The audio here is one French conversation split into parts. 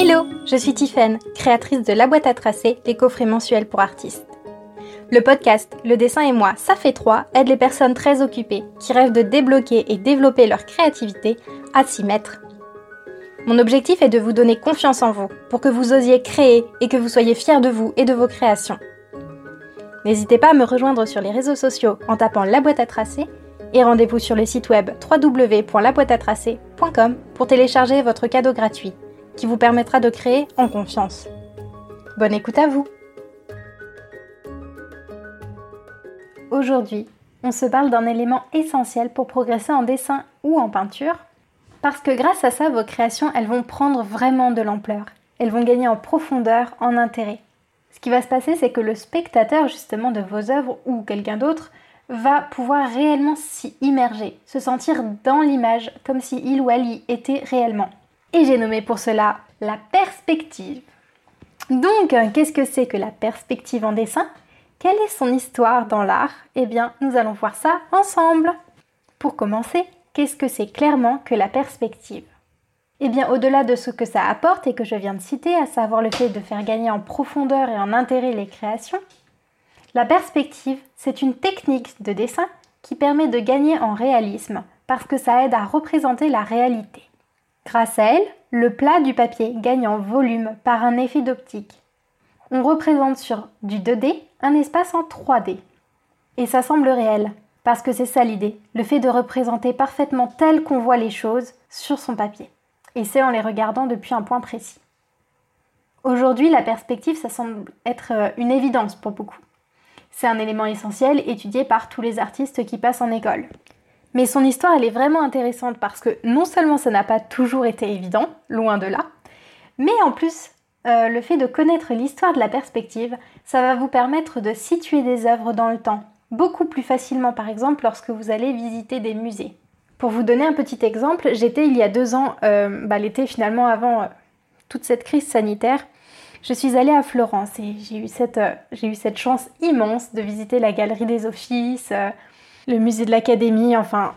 Hello, je suis Tiffaine, créatrice de La boîte à tracer, les coffrets mensuels pour artistes. Le podcast Le dessin et moi, ça fait trois, aide les personnes très occupées qui rêvent de débloquer et développer leur créativité à s'y mettre. Mon objectif est de vous donner confiance en vous pour que vous osiez créer et que vous soyez fiers de vous et de vos créations. N'hésitez pas à me rejoindre sur les réseaux sociaux en tapant La boîte à tracer et rendez-vous sur le site web www.laboîteatracer.com pour télécharger votre cadeau gratuit qui vous permettra de créer en confiance. Bonne écoute à vous Aujourd'hui, on se parle d'un élément essentiel pour progresser en dessin ou en peinture, parce que grâce à ça, vos créations, elles vont prendre vraiment de l'ampleur. Elles vont gagner en profondeur, en intérêt. Ce qui va se passer, c'est que le spectateur justement de vos œuvres ou quelqu'un d'autre va pouvoir réellement s'y immerger, se sentir dans l'image comme si il ou elle y était réellement. Et j'ai nommé pour cela la perspective. Donc, qu'est-ce que c'est que la perspective en dessin? Quelle est son histoire dans l'art? Eh bien, nous allons voir ça ensemble. Pour commencer, qu'est-ce que c'est clairement que la perspective? Eh bien, au-delà de ce que ça apporte et que je viens de citer, à savoir le fait de faire gagner en profondeur et en intérêt les créations, la perspective, c'est une technique de dessin qui permet de gagner en réalisme parce que ça aide à représenter la réalité. Grâce à elle, le plat du papier gagne en volume par un effet d'optique. On représente sur du 2D un espace en 3D. Et ça semble réel, parce que c'est ça l'idée, le fait de représenter parfaitement tel qu'on voit les choses sur son papier. Et c'est en les regardant depuis un point précis. Aujourd'hui, la perspective, ça semble être euh, une évidence pour beaucoup. C'est un élément essentiel étudié par tous les artistes qui passent en école. Mais son histoire, elle est vraiment intéressante parce que non seulement ça n'a pas toujours été évident, loin de là, mais en plus, euh, le fait de connaître l'histoire de la perspective, ça va vous permettre de situer des œuvres dans le temps, beaucoup plus facilement par exemple lorsque vous allez visiter des musées. Pour vous donner un petit exemple, j'étais il y a deux ans, euh, bah, l'été finalement avant euh, toute cette crise sanitaire, je suis allée à Florence et j'ai eu, cette, j'ai eu cette chance immense de visiter la galerie des offices, le musée de l'Académie, enfin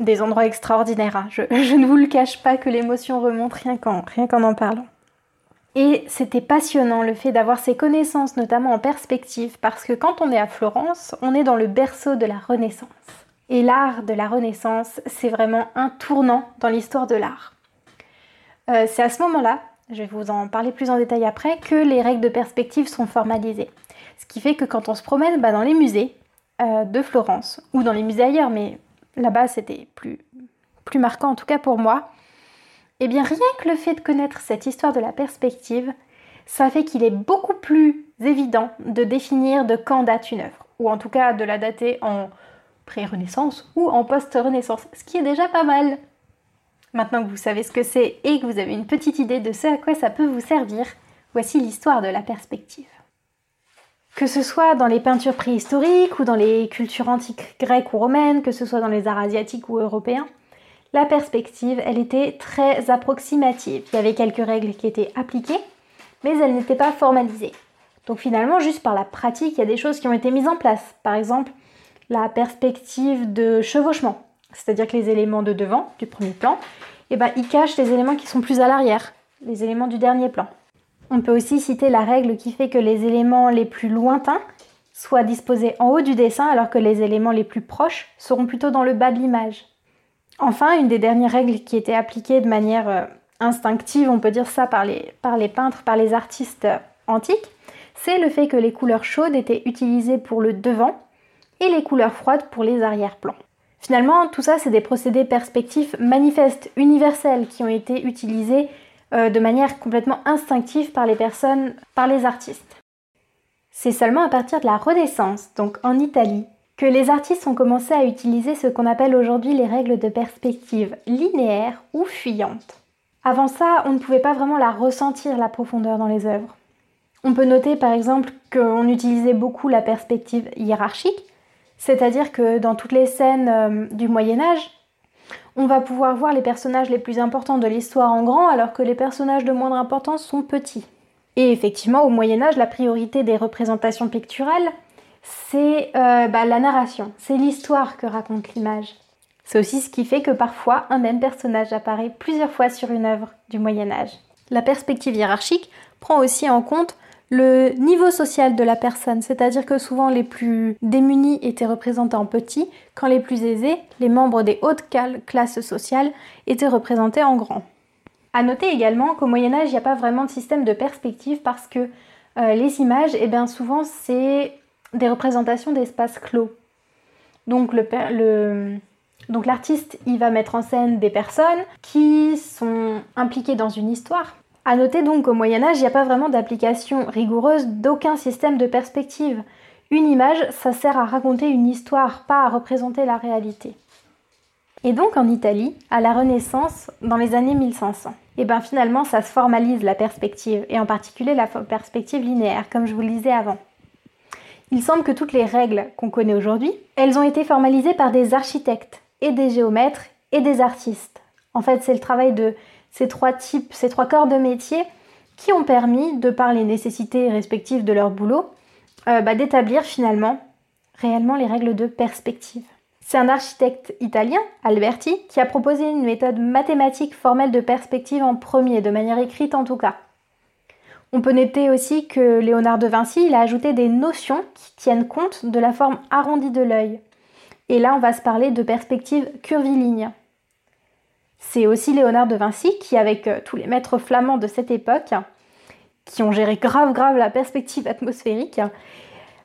des endroits extraordinaires. Hein. Je, ne vous le cache pas que l'émotion remonte rien qu'en, en parlant. Et c'était passionnant le fait d'avoir ces connaissances, notamment en perspective, parce que quand on est à Florence, on est dans le berceau de la Renaissance. Et l'art de la Renaissance, c'est vraiment un tournant dans l'histoire de l'art. Euh, c'est à ce moment-là, je vais vous en parler plus en détail après, que les règles de perspective sont formalisées. Ce qui fait que quand on se promène bah, dans les musées, euh, de Florence, ou dans les musées ailleurs, mais là-bas c'était plus, marquant en tout cas pour moi, eh bien rien que le fait de connaître cette histoire de la perspective, ça fait qu'il est beaucoup plus évident de définir de quand date une œuvre, ou en tout cas de la dater en pré-renaissance ou en post-renaissance, ce qui est déjà pas mal. Maintenant que vous savez ce que c'est et que vous avez une petite idée de ce à quoi ça peut vous servir, voici l'histoire de la perspective. Que ce soit dans les peintures préhistoriques ou dans les cultures antiques grecques ou romaines, que ce soit dans les arts asiatiques ou européens, la perspective, elle était très approximative. Il y avait quelques règles qui étaient appliquées, mais elles n'étaient pas formalisées. Donc finalement, juste par la pratique, il y a des choses qui ont été mises en place. Par exemple, la perspective de chevauchement, c'est-à-dire que les éléments de devant, du premier plan, eh ben, ils cachent les éléments qui sont plus à l'arrière, les éléments du dernier plan. On peut aussi citer la règle qui fait que les éléments les plus lointains soient disposés en haut du dessin alors que les éléments les plus proches seront plutôt dans le bas de l'image. Enfin, une des dernières règles qui était appliquée de manière euh, instinctive, on peut dire ça par les, par les peintres, par les artistes antiques, c'est le fait que les couleurs chaudes étaient utilisées pour le devant et les couleurs froides pour les arrière-plans. Finalement, tout ça, c'est des procédés perspectifs manifestes, universels, qui ont été utilisés euh, de manière complètement instinctive par les personnes, par les artistes. C'est seulement à partir de la Renaissance, donc en Italie, que les artistes ont commencé à utiliser ce qu'on appelle aujourd'hui les règles de perspective linéaire ou fuyante. Avant ça, on ne pouvait pas vraiment la ressentir, la profondeur dans les œuvres. On peut noter par exemple qu'on utilisait beaucoup la perspective hiérarchique, c'est-à-dire que dans toutes les scènes euh, du Moyen Âge, on va pouvoir voir les personnages les plus importants de l'histoire en grand alors que les personnages de moindre importance sont petits. Et effectivement, au Moyen Âge, la priorité des représentations picturales, c'est euh, bah, la narration, c'est l'histoire que raconte l'image. C'est aussi ce qui fait que parfois un même personnage apparaît plusieurs fois sur une œuvre du Moyen Âge. La perspective hiérarchique prend aussi en compte le niveau social de la personne, c'est-à-dire que souvent les plus démunis étaient représentés en petit, quand les plus aisés, les membres des hautes classes sociales, étaient représentés en grand. A noter également qu'au Moyen Âge, il n'y a pas vraiment de système de perspective parce que euh, les images, eh bien souvent, c'est des représentations d'espaces clos. Donc donc l'artiste, il va mettre en scène des personnes qui sont impliquées dans une histoire. A noter donc qu'au Moyen Âge, il n'y a pas vraiment d'application rigoureuse d'aucun système de perspective. Une image, ça sert à raconter une histoire, pas à représenter la réalité. Et donc en Italie, à la Renaissance, dans les années 1500, et bien finalement ça se formalise la perspective, et en particulier la perspective linéaire, comme je vous le disais avant. Il semble que toutes les règles qu'on connaît aujourd'hui, elles ont été formalisées par des architectes, et des géomètres, et des artistes. En fait, c'est le travail de ces trois types, ces trois corps de métier qui ont permis, de par les nécessités respectives de leur boulot, euh, bah, d'établir finalement réellement les règles de perspective. C'est un architecte italien, Alberti, qui a proposé une méthode mathématique formelle de perspective en premier, de manière écrite en tout cas. On peut noter aussi que Léonard de Vinci il a ajouté des notions qui tiennent compte de la forme arrondie de l'œil. Et là, on va se parler de perspective curviligne. C'est aussi Léonard de Vinci qui, avec euh, tous les maîtres flamands de cette époque, qui ont géré grave grave la perspective atmosphérique,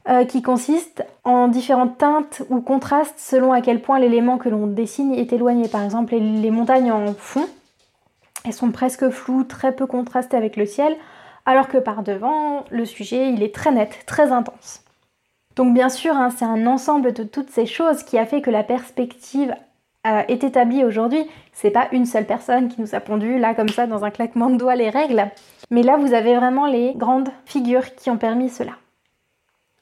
euh, qui consiste en différentes teintes ou contrastes selon à quel point l'élément que l'on dessine est éloigné. Par exemple, les, montagnes en fond, elles sont presque floues, très peu contrastées avec le ciel, alors que par devant, le sujet, il est très net, très intense. Donc bien sûr, hein, c'est un ensemble de toutes ces choses qui a fait que la perspective euh, est établie aujourd'hui. C'est pas une seule personne qui nous a pondu là comme ça dans un claquement de doigts les règles, mais là vous avez vraiment les grandes figures qui ont permis cela.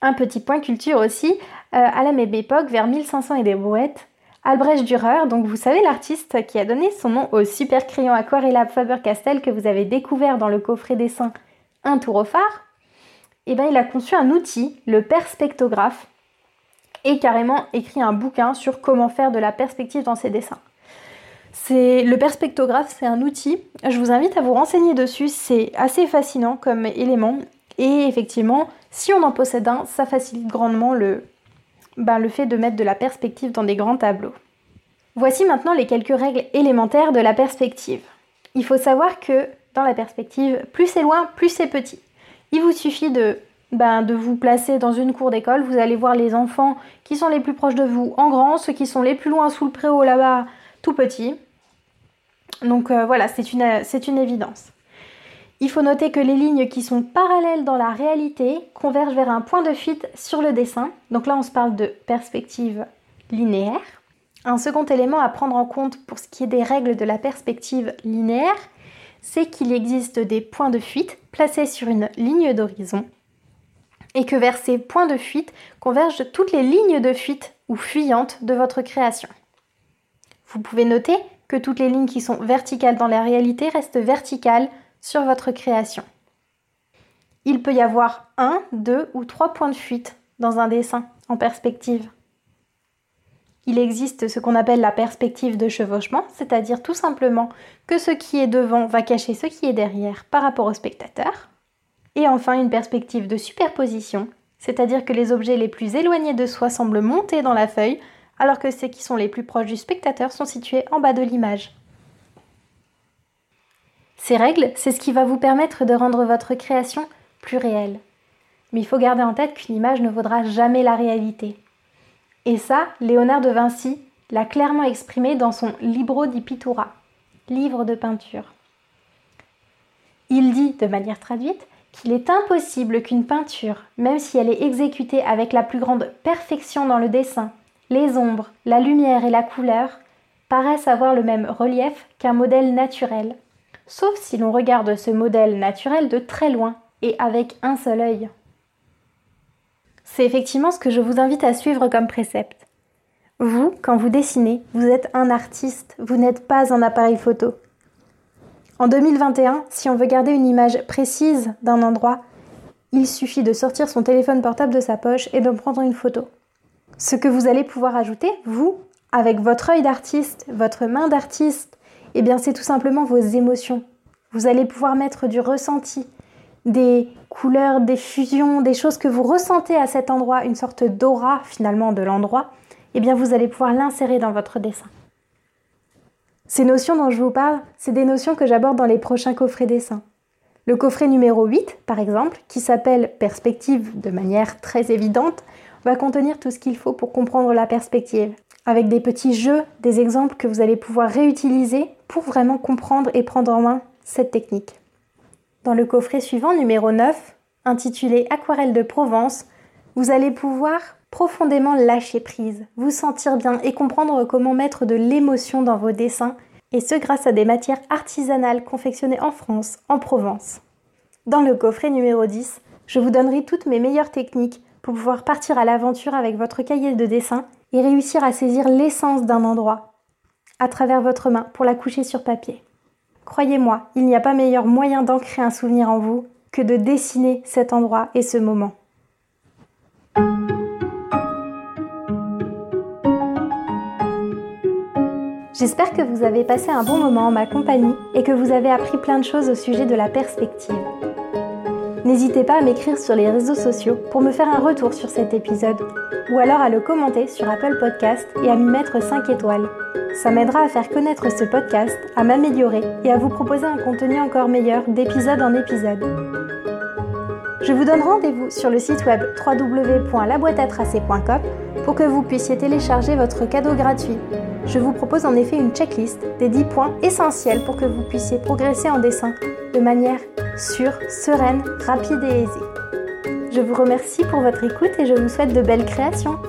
Un petit point culture aussi, euh, à la même époque, vers 1500 et des brouettes, Albrecht Dürer, donc vous savez l'artiste qui a donné son nom au super crayon aquarellable Faber-Castell que vous avez découvert dans le coffret dessin Un tour au phare, eh ben, il a conçu un outil, le perspectographe, et carrément écrit un bouquin sur comment faire de la perspective dans ses dessins. C'est le perspectographe, c'est un outil. Je vous invite à vous renseigner dessus. C'est assez fascinant comme élément. Et effectivement, si on en possède un, ça facilite grandement le, ben, le fait de mettre de la perspective dans des grands tableaux. Voici maintenant les quelques règles élémentaires de la perspective. Il faut savoir que dans la perspective, plus c'est loin, plus c'est petit. Il vous suffit de, ben, de vous placer dans une cour d'école, vous allez voir les enfants qui sont les plus proches de vous en grand, ceux qui sont les plus loin sous le préau là-bas tout petit. Donc euh, voilà, c'est une, une évidence. Il faut noter que les lignes qui sont parallèles dans la réalité convergent vers un point de fuite sur le dessin. Donc là, on se parle de perspective linéaire. Un second élément à prendre en compte pour ce qui est des règles de la perspective linéaire, c'est qu'il existe des points de fuite placés sur une ligne d'horizon et que vers ces points de fuite convergent toutes les lignes de fuite ou fuyantes de votre création. Vous pouvez noter que toutes les lignes qui sont verticales dans la réalité restent verticales sur votre création. Il peut y avoir un, deux ou trois points de fuite dans un dessin en perspective. Il existe ce qu'on appelle la perspective de chevauchement, c'est-à-dire tout simplement que ce qui est devant va cacher ce qui est derrière par rapport au spectateur. Et enfin une perspective de superposition, c'est-à-dire que les objets les plus éloignés de soi semblent monter dans la feuille, alors que ceux qui sont les plus proches du spectateur sont situés en bas de l'image. Ces règles, c'est ce qui va vous permettre de rendre votre création plus réelle. Mais il faut garder en tête qu'une image ne vaudra jamais la réalité. Et ça, Léonard de Vinci l'a clairement exprimé dans son Libro di Pittura, livre de peinture. Il dit, de manière traduite, qu'il est impossible qu'une peinture, même si elle est exécutée avec la plus grande perfection dans le dessin, les ombres, la lumière et la couleur, paraissent avoir le même relief qu'un modèle naturel, sauf si l'on regarde ce modèle naturel de très loin et avec un seul œil. C'est effectivement ce que je vous invite à suivre comme précepte. Vous, quand vous dessinez, vous êtes un artiste, vous n'êtes pas un appareil photo. En 2021, si on veut garder une image précise d'un endroit, il suffit de sortir son téléphone portable de sa poche et de prendre une photo. Ce que vous allez pouvoir ajouter, vous, avec votre œil d'artiste, votre main d'artiste, eh bien c'est tout simplement vos émotions. Vous allez pouvoir mettre du ressenti, des couleurs, des fusions, des choses que vous ressentez à cet endroit, une sorte d'aura finalement de l'endroit, eh bien vous allez pouvoir l'insérer dans votre dessin. Ces notions dont je vous parle, c'est des notions que j'aborde dans les prochains coffrets dessins. Le coffret numéro 8, par exemple, qui s'appelle Perspective de manière très évidente, va contenir tout ce qu'il faut pour comprendre la perspective, avec des petits jeux, des exemples que vous allez pouvoir réutiliser pour vraiment comprendre et prendre en main cette technique. Dans le coffret suivant, numéro 9, intitulé Aquarelle de Provence, vous allez pouvoir profondément lâcher prise, vous sentir bien et comprendre comment mettre de l'émotion dans vos dessins et ce grâce à des matières artisanales confectionnées en France, en Provence. Dans le coffret numéro 10, je vous donnerai toutes mes meilleures techniques pour pouvoir partir à l'aventure avec votre cahier de dessin et réussir à saisir l'essence d'un endroit à travers votre main pour la coucher sur papier. Croyez-moi, il n'y a pas meilleur moyen d'ancrer un souvenir en vous que de dessiner cet endroit et ce moment. J'espère que vous avez passé un bon moment en ma compagnie et que vous avez appris plein de choses au sujet de la perspective. N'hésitez pas à m'écrire sur les réseaux sociaux pour me faire un retour sur cet épisode ou alors à le commenter sur Apple Podcast et à m'y mettre 5 étoiles. Ça m'aidera à faire connaître ce podcast, à m'améliorer et à vous proposer un contenu encore meilleur d'épisode en épisode. Je vous donne rendez-vous sur le site web www.laboîteatracé.com pour que vous puissiez télécharger votre cadeau gratuit je vous propose en effet une checklist des 10 points essentiels pour que vous puissiez progresser en dessin de manière sûre, sereine, rapide et aisée. Je vous remercie pour votre écoute et je vous souhaite de belles créations.